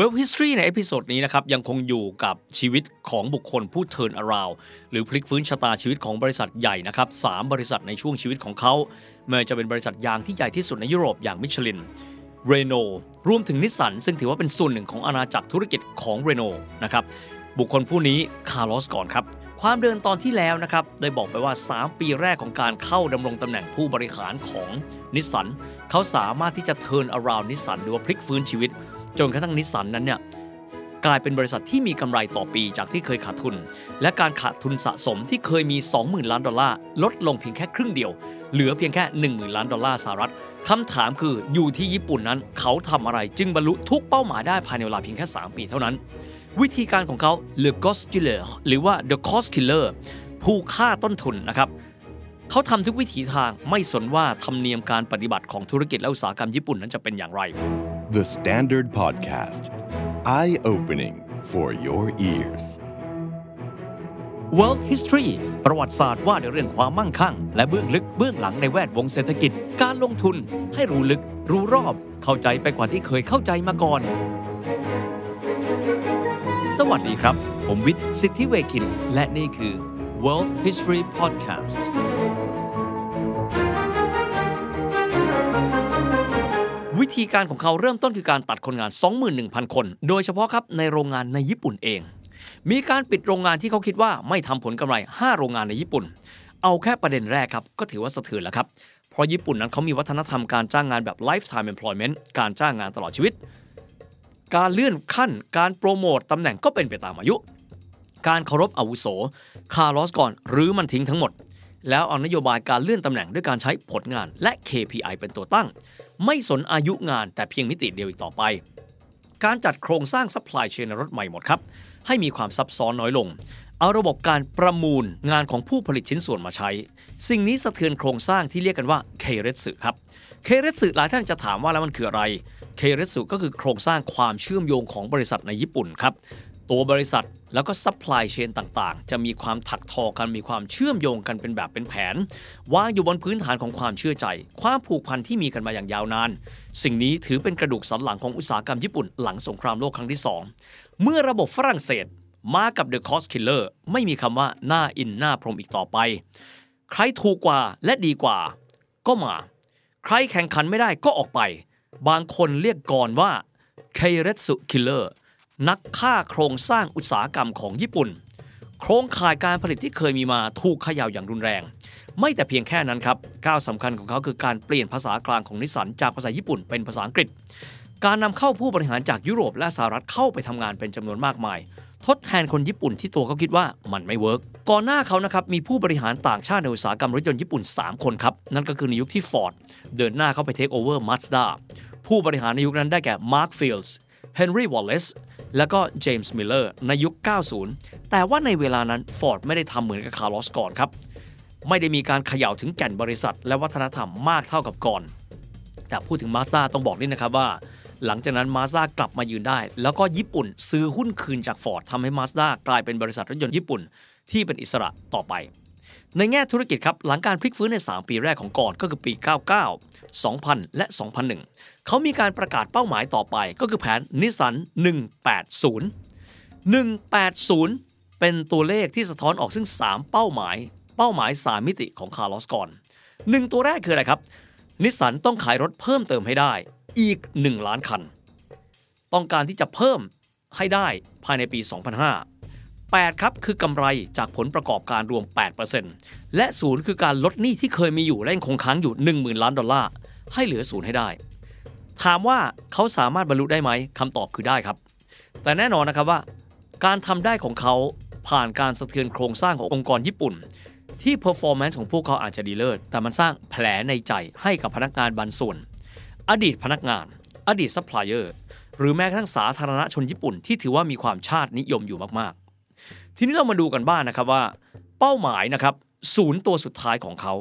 Well History ใน episode นี้นะครับยังคงอยู่กับชีวิตของบุคคลผู้ turn around หรือพลิกฟื้นชะตาชีวิตของบริษัทใหญ่นะครับสามบริษัทในช่วงชีวิตของเขาไม่ว่าจะเป็นบริษัทยางที่ใหญ่ที่สุดในยุโรปอย่างมิชลินเรโนรวมถึงนิสสันซึ่งถือว่าเป็นส่วนหนึ่งของอาณาจักรธุรกิจของเรโนนะครับบุคคลผู้นี้คาร์ลอส กอส์นครับความเดิมตอนที่แล้วนะครับได้บอกไปว่า 3 ปีแรกของการเข้าดำรงตำแหน่งผู้บริหารของนิสสันเขาสามารถที่จะ turn around นิสสันหรือว่าพลิกฟื้นชีวิต จนกระทั่งนิสสันนั้นเนี่ยกลายเป็นบริษัทที่มีกำไรต่อปีจากที่เคยขาดทุน และการขาดทุนสะสมที่เคยมี 20,000 ล้านดอลลาร์ลดลงเพียงแค่ครึ่งเดียว เหลือเพียงแค่ 10,000 ล้านดอลลาร์สหรัฐคำถามคืออยู่ที่ญี่ปุ่นนั้น เขาทำอะไรจึงบรรลุทุกเป้าหมายได้ภายในเวลาเพียงแค่ 3 ปีเท่านั้น วิธีการของเขา Le Cost Killer หรือว่า The Cost Killer ผู้ฆ่าต้นทุนนะครับเขาทำทุกวิถีทางไม่สนว่าธรรมเนียมการปฏิบัติของธุรกิจและอุตสาหกรรมญี่ปุ่นนั้นจะเป็นอย่างไร The Standard Podcast. Eye opening for your ears. World History ประวัติศาสตร์ว่าในเรื่องความมั่งคั่ง และเบื้องลึกเบื้องหลังในแวดวงเศรษฐกิจ การลงทุน ให้รู้ลึก รู้รอบ เข้าใจไปกว่าที่เคยเข้าใจมาก่อน สวัสดีครับ ผมวิทย์ สิทธิเวคิน และนี่คือ World History Podcast วิธีการของเขาเริ่มต้นคือการตัดคนงาน 21,000 คน โดยเฉพาะครับในโรงงานในญี่ปุ่นเอง มีการปิดโรงงานที่เขาคิดว่าไม่ทำผลกำไร 5 โรงงานในญี่ปุ่น เอาแค่ประเด็นแรกครับ ก็ถือว่าสะเทือนแล้วครับ เพราะญี่ปุ่นนั้นเขามีวัฒนธรรมการจ้างงานแบบ lifetime employment การจ้างงานตลอดชีวิต การเลื่อนขั้น การโปรโมตตำแหน่งก็เป็นไปตามอายุ การเคารพอาวุโส คาร์ลอสก่อนหรือมันทิ้งทั้งหมด แล้วเอานโยบายการเลื่อนตำแหน่งด้วยการใช้ผลงานและ KPI เป็นตัวตั้ง ไม่สนอายุงานแต่เพียงมิติเดียวอีกต่อไป การจัดโครงสร้าง supply chain ในรถใหม่หมดครับ ให้มีความซับซ้อนน้อยลง เอาระบบการประมูลงานของผู้ผลิตชิ้นส่วนมาใช้ สิ่งนี้สะเทือนโครงสร้างที่เรียกกันว่าเคเรสึครับkeiretsu หลายท่านจะถามว่าแล้วมันคืออะไร keiretsu ก็คือโครงสร้างความเชื่อมโยงของบริษัทในญี่ปุ่นครับ ตัวบริษัทแล้วก็ supply chain ต่างๆ จะมีความถักทอกันมีความเชื่อมโยงกันเป็นแบบเป็นแผนวางอยู่บนพื้นฐานของความเชื่อใจ ความผูกพันที่มีกันมาอย่างยาวนาน สิ่งนี้ถือเป็นกระดูกสันหลังของอุตสาหกรรมญี่ปุ่นหลังสงครามโลกครั้งที่ 2 เมื่อระบบฝรั่งเศสมากับ The Cost Killer ไม่มีคำว่าหน้าอินทร์หน้าพรหมอีกต่อไป ใครถูกกว่าและดีกว่า ก็มา ใครแข่งขันไม่ได้ก็ออกไป บางคนเรียกก่อนว่า k e i r e t s u Killer นักฆ่าโครงสร้างอุตสาหกรรมของญี่ปุ่น โครงข่ายการผลิตที่เคยมีมาถูกขย่าอย่างรุนแรง ไม่แต่เพียงแค่นั้นครับก้าวสำคัญของเขาคือการเปลี่ยนภาษากลางของนิสสันจากภาษาญี่ปุ่นเป็นภาษาอังกฤษ การนำเข้าผู้บริหารจากยุโรปและสหรัฐเข้าไปทำงานเป็นจำนวนมากมายทดแทนคนญี่ปุ่นที่ตัวเขาคิดว่ามันไม่ work ก่อนหน้าเขานะครับมีผู้บริหารต่างชาติในอุตสาหกรรมรถยนต์ญี่ปุ่น 3 คนครับ นั่นก็คือในยุคที่ Ford เดินหน้าเข้าไปเทคโอเวอร์มาสด้าผู้บริหารในยุคนั้นได้แก่มาร์คฟิลด์สเฮนรี่วอลเลซ แล้วก็เจมส์มิลเลอร์ในยุค 90 แต่ว่าในเวลานั้น Ford ไม่ได้ทำเหมือนกับคาร์ลอสกอส์นครับ ไม่ได้มีการเขย่าถึงแก่นบริษัท และวัฒนธรรมมากเท่ากับกอส์น แต่พูดถึงมาสด้าต้องบอกนี่นะครับว่า หลังจากนั้นมาสด้ากลับมายืนได้ แล้วก็ญี่ปุ่นซื้อหุ้นคืนจากฟอร์ดทำให้มาสด้ากลายเป็นบริษัทรถยนต์ญี่ปุ่น ที่เป็นอิสระต่อไป ในแง่ธุรกิจครับ หลังการพลิกฟื้นใน 3 ปีแรกของกอส์นก็คือปี 99 2000 และ 2001 เขามีการประกาศเป้าหมายต่อไปก็คือแผนนิสสัน180 180 เป็นตัวเลขที่สะท้อนออกซึ่ง 3 เป้าหมาย เป้าหมาย 3 มิติของคาร์ลอสกอส์น 1 ตัวแรกคืออะไรครับ นิสสันต้องขายรถเพิ่มเติมให้ได้อีก 1 ล้านคัน ต้องการที่จะเพิ่มให้ได้ภายในปี 2005 8 ครับ คือกำไรจากผลประกอบการรวม 8%และ0คือการลดหนี้ที่เคยมีอยู่และยังคงค้างอยู่ 10,000 ล้านดอลลาร์ให้เหลือศูนย์ให้ได้ ถามว่าเขาสามารถบรรลุได้ไหมคำตอบคือได้ครับ แต่แน่นอนนะครับว่า การทำได้ของเขาผ่านการสะเทือนโครงสร้างขององค์กรญี่ปุ่น ที่ performance ของพวกเขาอาจจะดีเลิศแต่มันสร้างแผลในใจให้กับพนักงานบางส่วน อดีตพนักงาน อดีตซัพพลายเออร์หรือแม้กระทั่งสาธารณชนญี่ปุ่นที่ถือว่ามีความชาตินิยมอยู่มากๆ ทีนี้เรามาดูกันบ้างนะครับว่า เป้าหมายนะครับศูนย์ตัวสุดท้ายของเขา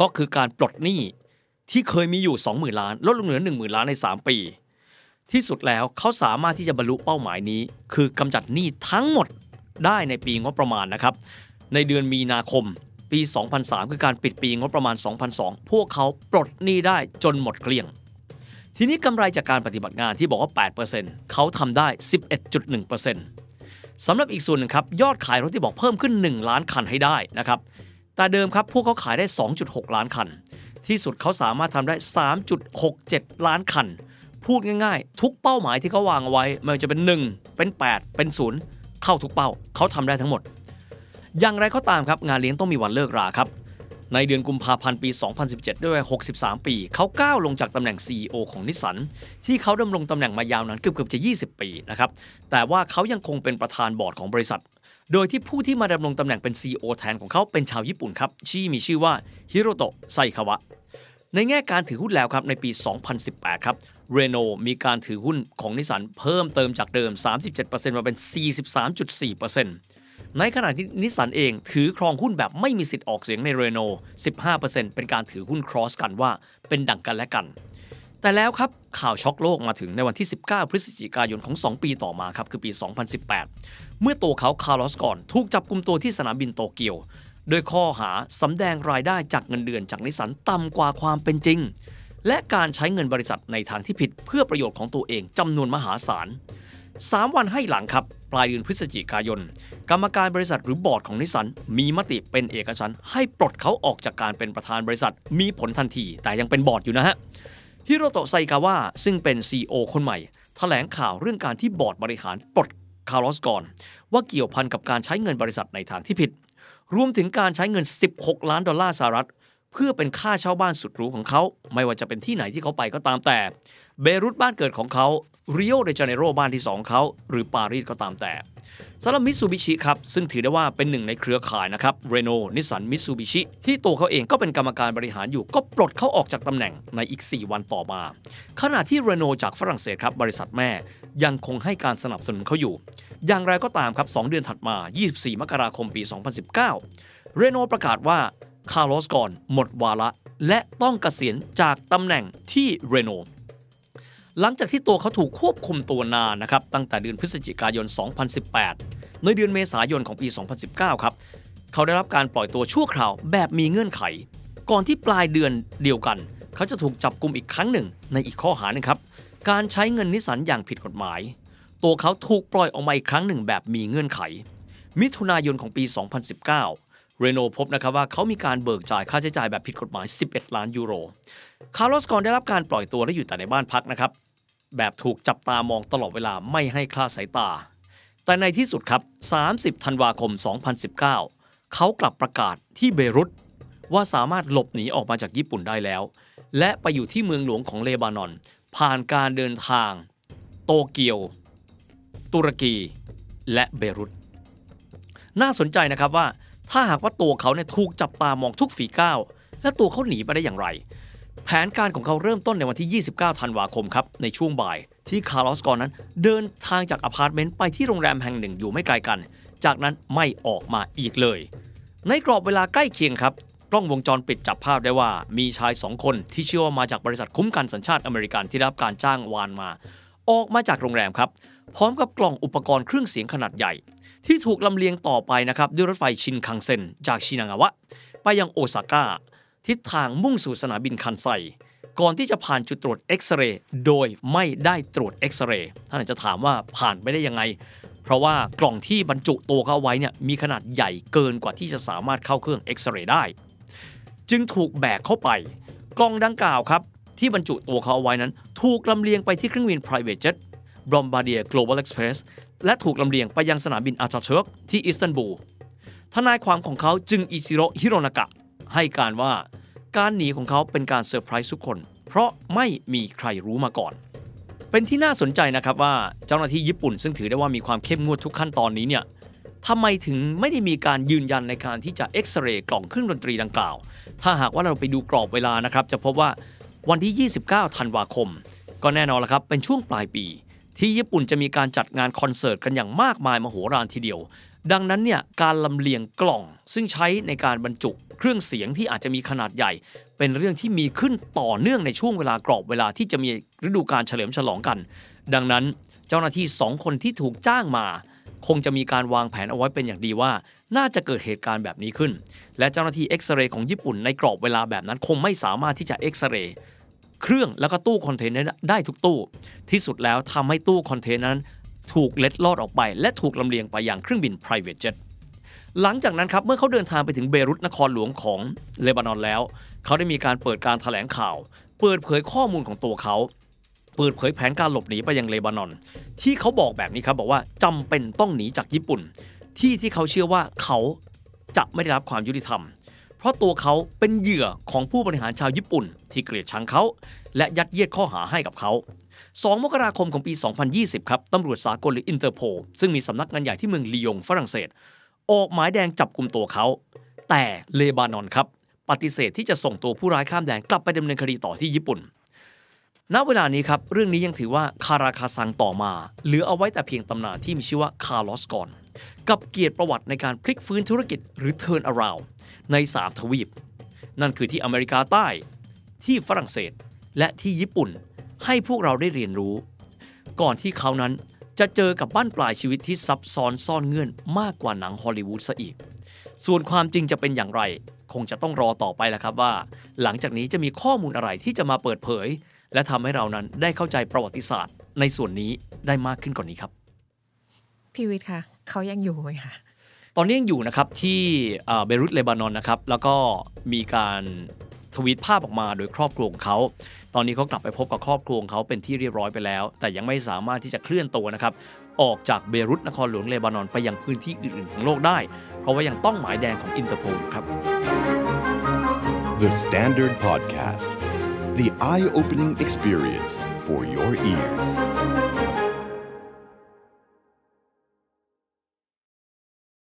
ก็คือการปลดหนี้ที่เคยมีอยู่ 20,000 ล้าน ลดลงเหลือ 10,000 ล้านใน 3 ปี ที่สุดแล้วเขาสามารถที่จะบรรลุเป้าหมายนี้ คือกำจัดหนี้ทั้งหมดได้ในปีงบประมาณนะครับ ในเดือนมีนาคมปี 2003 คือการปิดปีงบประมาณ 2002 พวกเขาปลดหนี้ได้จนหมดเกลี้ยง ทีนี้กำไรจากการปฏิบัติงานที่บอกว่า 8%เขาทำได้ 11.1% สำหรับอีกส่วนหนึ่งครับยอดขายรถที่บอกเพิ่มขึ้น 1 ล้านคันให้ได้นะครับแต่เดิมครับพวกเขาขายได้ 2.6 ล้านคัน ที่สุดเขาสามารถทำได้ 3.67 ล้านคัน พูดง่ายๆ ทุกเป้าหมายที่เขาวางเอาไว้ไม่ว่าจะเป็น 1 เป็น 8 เป็น 0 เข้าทุกเป้าเขาทำได้ทั้งหมด อย่างไรก็ตามครับงานเลี้ยงต้องมีวันเลิกราครับ ในเดือนกุมภาพันธ์ปี 2017 ด้วยวัย63 ปี เขาก้าวลงจากตำแหน่ง CEO ของนิสสันที่เขาดำรงตำแหน่งมายาวนานเกือบเกือบจะ 20 ปีนะครับ แต่ว่าเขายังคงเป็นประธานบอร์ดของบริษัท โดยที่ผู้ที่มาดำรงตำแหน่งเป็น CEO แทนของเขาเป็นชาวญี่ปุ่นครับที่มีชื่อว่าฮิโรโตะไซคาวะ ในแง่การถือหุ้นแล้วครับในปี 2018 ครับเรโนมีการถือหุ้นของนิสสันเพิ่มเติมจากเดิม 37%มาเป็น 43.4% ในขณะที่นิสสันเองถือครองหุ้นแบบไม่มีสิทธิ์ออกเสียงในเรโน 15%เป็นการถือหุ้น cross กันว่าเป็นดั่งกันและกัน แต่แล้วครับข่าวช็อกโลกมาถึงในวันที่ 19 พฤศจิกายนของ 2 ปีต่อมาครับคือปี 2018 เมื่อตัวเขาคาร์ลอสกอส์นถูกจับกุมตัวที่สนามบินโตเกียวโดยข้อหาสำแดงรายได้จากเงินเดือนจากนิสสันต่ำกว่าความเป็นจริง และการใช้เงินบริษัทในทางที่ผิดเพื่อประโยชน์ของตัวเองจำนวนมหาศาล 3 วันให้หลังครับ ปลายเดือนพฤศจิกายน กรรมการบริษัทหรือบอร์ดของนิสสันมีมติเป็นเอกฉันท์ให้ปลดเขาออกจากการเป็นประธานบริษัท มีผลทันที แต่ยังเป็นบอร์ดอยู่นะฮะฮิโรโตะไซกาวะซึ่งเป็น CEO คนใหม่แถลงข่าวเรื่องการที่บอร์ดบริหารปลดคาร์ลอสกอส์นว่าเกี่ยวพันกับการใช้เงินบริษัทในทางที่ผิด รวมถึงการใช้เงิน 16 ล้านดอลลาร์สหรัฐ เพื่อเป็นค่าเช่าบ้านสุดหรูของเขา ไม่ว่าจะเป็นที่ไหนที่เขาไปก็ตามแต่ เบรุตบ้านเกิดของเขาริโอเดจาเนโรบ้านที่ 2 เขา หรือปารีสก็ตามแต่สำหรับมิตซูบิชิครับ ซึ่งถือได้ว่าเป็นหนึ่งในเครือข่ายนะครับเรโนนิสสันมิตซูบิชิที่ตัวเขาเองก็เป็นกรรมการบริหารอยู่ ก็ปลดเขาออกจากตำแหน่งในอีก 4 วันต่อมา ขณะที่เรโนจากฝรั่งเศสครับ บริษัทแม่ยังคงให้การสนับสนุนเขาอยู่ อย่างไรก็ตามครับ 2 เดือนถัดมา 24 มกราคมปี 2019 เรโนประกาศว่า คาร์ลอสก่อนหมดวาระ และต้องเกษียณจากตำแหน่งที่เรโนหลังจากที่ตัวเขาถูกควบคุมตัวนานนะครับตั้งแต่เดือนพฤศจิกายน 2018 ในเดือนเมษายนของปี 2019 ครับเขาได้รับการปล่อยตัวชั่วคราวแบบมีเงื่อนไข ก่อนที่ปลายเดือนเดียวกัน เขาจะถูกจับกลุ่มอีกครั้งหนึ่งในอีกข้อหาหนึงครับการใช้เงินนิสสันอย่างผิดกฎหมาย ตัวเขาถูกปล่อยออกมาอีกครั้งหนึ่งแบบมีเงื่อนไข มิถุนายนของปี 2019 เรโนพบนะครับว่าเขามีการเบิกจ่ายค่าใช้จ่ายแบบผิดกฎหมาย 11 ล้านยูโร คาร์ลสกอนได้รับการปล่อยตัวและอยู่แต่ในบ้านพักนะครับ แบบถูกจับตามองตลอดเวลาไม่ให้คลาดสายตา แต่ในที่สุดครับ 30 ธันวาคม 2019 เขากลับประกาศที่เบรุตว่าสามารถหลบหนีออกมาจากญี่ปุ่นได้แล้ว และไปอยู่ที่เมืองหลวงของเลบานอน ผ่านการเดินทาง โตเกียว ตุรกี และเบรุตน่าสนใจนะครับว่า ถ้าหากว่าตัวเขาเนี่ยถูกจับตามองทุกฝีก้าว และตัวเขาหนีไปได้อย่างไร แผนการของเขาเริ่มต้นในวันที่ 29 ธันวาคมครับ ในช่วงบ่าย ที่คาร์ลอสกอนนั้น เดินทางจากอพาร์ตเมนต์ไปที่โรงแรมแห่งหนึ่งอยู่ไม่ไกลกัน จากนั้นไม่ออกมาอีกเลย ในกรอบเวลาใกล้เคียงครับกล้องวงจรปิดจับภาพได้ว่ามีชายสองคนที่เชื่อว่ามาจากบริษัทคุ้มกันสัญชาติอเมริกันที่รับการจ้างวานมา ออกมาจากโรงแรมครับ พร้อมกับกล่องอุปกรณ์เครื่องเสียงขนาดใหญ่ ที่ถูกลำเลียงต่อไปนะครับด้วยรถไฟชินคังเซ็นจากชินางาวะ ไปยังโอซาก้า ทิศทางมุ่งสู่สนามบินคันไซก่อนที่จะผ่านจุดตรวจเอ็กซเรย์โดยไม่ได้ตรวจเอ็กซเรย์ท่านอาจจะถามว่าผ่านไปได้ยังไง เพราะว่ากล่องที่บรรจุตัวเขาไว้เนี่ยมีขนาดใหญ่เกินกว่าที่จะสามารถเข้าเครื่องเอ็กซเรย์ได้ จึงถูกแบกเข้าไป กล่องดังกล่าวครับ ที่บรรจุตัวเขาเอาไว้นั้น ถูกลำเลียงไปที่เครื่องบิน private jet Bombardier Global Express และถูกลำเลียงไปยังสนามบินอาตาเทิร์กที่อิสตันบูลทนายความของเขาจุนอิจิโรฮิโรนากะ ให้การว่าการหนีของเขาเป็นการเซอร์ไพรส์ทุกคน เพราะไม่มีใครรู้มาก่อน เป็นที่น่าสนใจนะครับว่าเจ้าหน้าที่ญี่ปุ่นซึ่งถือได้ว่ามีความเข้มงวดทุกขั้นตอนนี้เนี่ยทำไมถึงไม่ได้มีการยืนยันในการที่จะเอ็กซเรย์กล่องเครื่องดนตรีดังกล่าว ถ้าหากว่าเราไปดูกรอบเวลานะครับ จะพบว่า วันที่ 29 ธันวาคม ก็แน่นอนละครับ เป็นช่วงปลายปี ที่ญี่ปุ่นจะมีการจัดงานคอนเสิร์ตกันอย่างมากมายมโหฬารทีเดียว ดังนั้นเนี่ยการลำเลียงกล่อง ซึ่งใช้ในการบรรจุเครื่องเสียงที่อาจจะมีขนาดใหญ่ เป็นเรื่องที่มีขึ้นต่อเนื่องในช่วงเวลากรอบเวลาที่จะมีฤดูการเฉลิมฉลองกัน ดังนั้นเจ้าหน้าที่สองคนที่ถูกจ้างมา คงจะมีการวางแผนเอาไว้เป็นอย่างดีว่า น่าจะเกิดเหตุการณ์แบบนี้ขึ้น และเจ้าหน้าที่เอ็กซเรย์ของญี่ปุ่นในกรอบเวลาแบบนั้น คงไม่สามารถที่จะเอ็กซเรย์เครื่องแล้วก็ตู้คอนเทนเนอร์ได้ทุกตู้ ที่สุดแล้วทำให้ตู้คอนเทนเนอร์นั้นถูกเล็ดลอดออกไป และถูกลำเลียงไปยังเครื่องบิน private jet หลังจากนั้นครับ เมื่อเขาเดินทางไปถึงเบรุตนครหลวงของเลบานอนแล้ว เขาได้มีการเปิดการถแถลงข่าว เปิดเผยข้อมูลของตัวเขาเปิดเผยแผนการหลบหนีไปยังเลบานอน ที่เขาบอกแบบนี้ครับบอกว่าจำเป็นต้องหนีจากญี่ปุ่น ที่ที่เขาเชื่อว่าเขาจะไม่ได้รับความยุติธรรม เพราะตัวเขาเป็นเหยื่อของผู้บริหารชาวญี่ปุ่น ที่เกลียดชังเขา และยัดเยียดข้อหาให้กับเขา 2 มกราคมของปี 2020 ครับตำรวจสากลหรืออินเตอร์โพลซึ่งมีสำนักงานใหญ่ที่เมืองลียงฝรั่งเศส ออกหมายแดงจับกลุ่มตัวเขา แต่เลบานอนครับปฏิเสธที่จะส่งตัวผู้ร้ายข้ามแดนกลับไปดำเนินคดีต่อที่ญี่ปุ่นณเวลานี้ครับ เรื่องนี้ยังถือว่าคาราคาซังต่อมา เหลือเอาไว้แต่เพียงตำนานที่มีชื่อว่าคาร์ลอสกอส์น กับเกียรติประวัติในการพลิกฟื้นธุรกิจหรือ turn around ใน 3 ทวีป นั่นคือที่อเมริกาใต้ ที่ฝรั่งเศส และที่ญี่ปุ่น ให้พวกเราได้เรียนรู้ ก่อนที่เขานั้นจะเจอกับบ้านปลายชีวิตที่ซับซ้อนซ่อนเงื่อนมากกว่าหนังฮอลลีวูดซะอีก ส่วนความจริงจะเป็นอย่างไร คงจะต้องรอต่อไปแหละครับว่า หลังจากนี้จะมีข้อมูลอะไรที่จะมาเปิดเผย และทำให้เรานั้นได้เข้าใจประวัติศาสตร์ ในส่วนนี้ได้มากขึ้นกว่านนี้ครับ พี่วิทย์ค่ะ เขายังอยู่ไหมคะตอนนี้ยังอยู่นะครับที่เอ่อเบรุตเลบานอนนะครับ แล้วก็มีการทวีตภาพออกมาโดยครอบครัวของเขา ตอนนี้เขากลับไปพบกับครอบครัวของเขาเป็นที่เรียบร้อยไปแล้ว แต่ยังไม่สามารถที่จะเคลื่อนตัวนะครับ ออกจากเบรุตนครหลวงเลบานอนไปยังพื้นที่อื่นๆของโลกได้ เพราะว่ายังต้องหมายแดงของอินเตอร์โพลครับ The Standard Podcast, the eye opening experience for your ears.